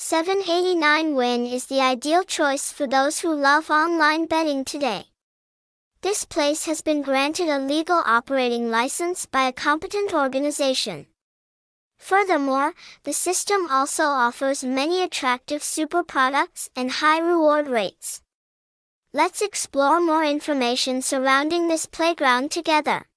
789 Win is the ideal choice for those who love online betting today. This place has been granted a legal operating license by a competent organization. Furthermore, the system also offers many attractive super products and high reward rates. Let's explore more information surrounding this playground together.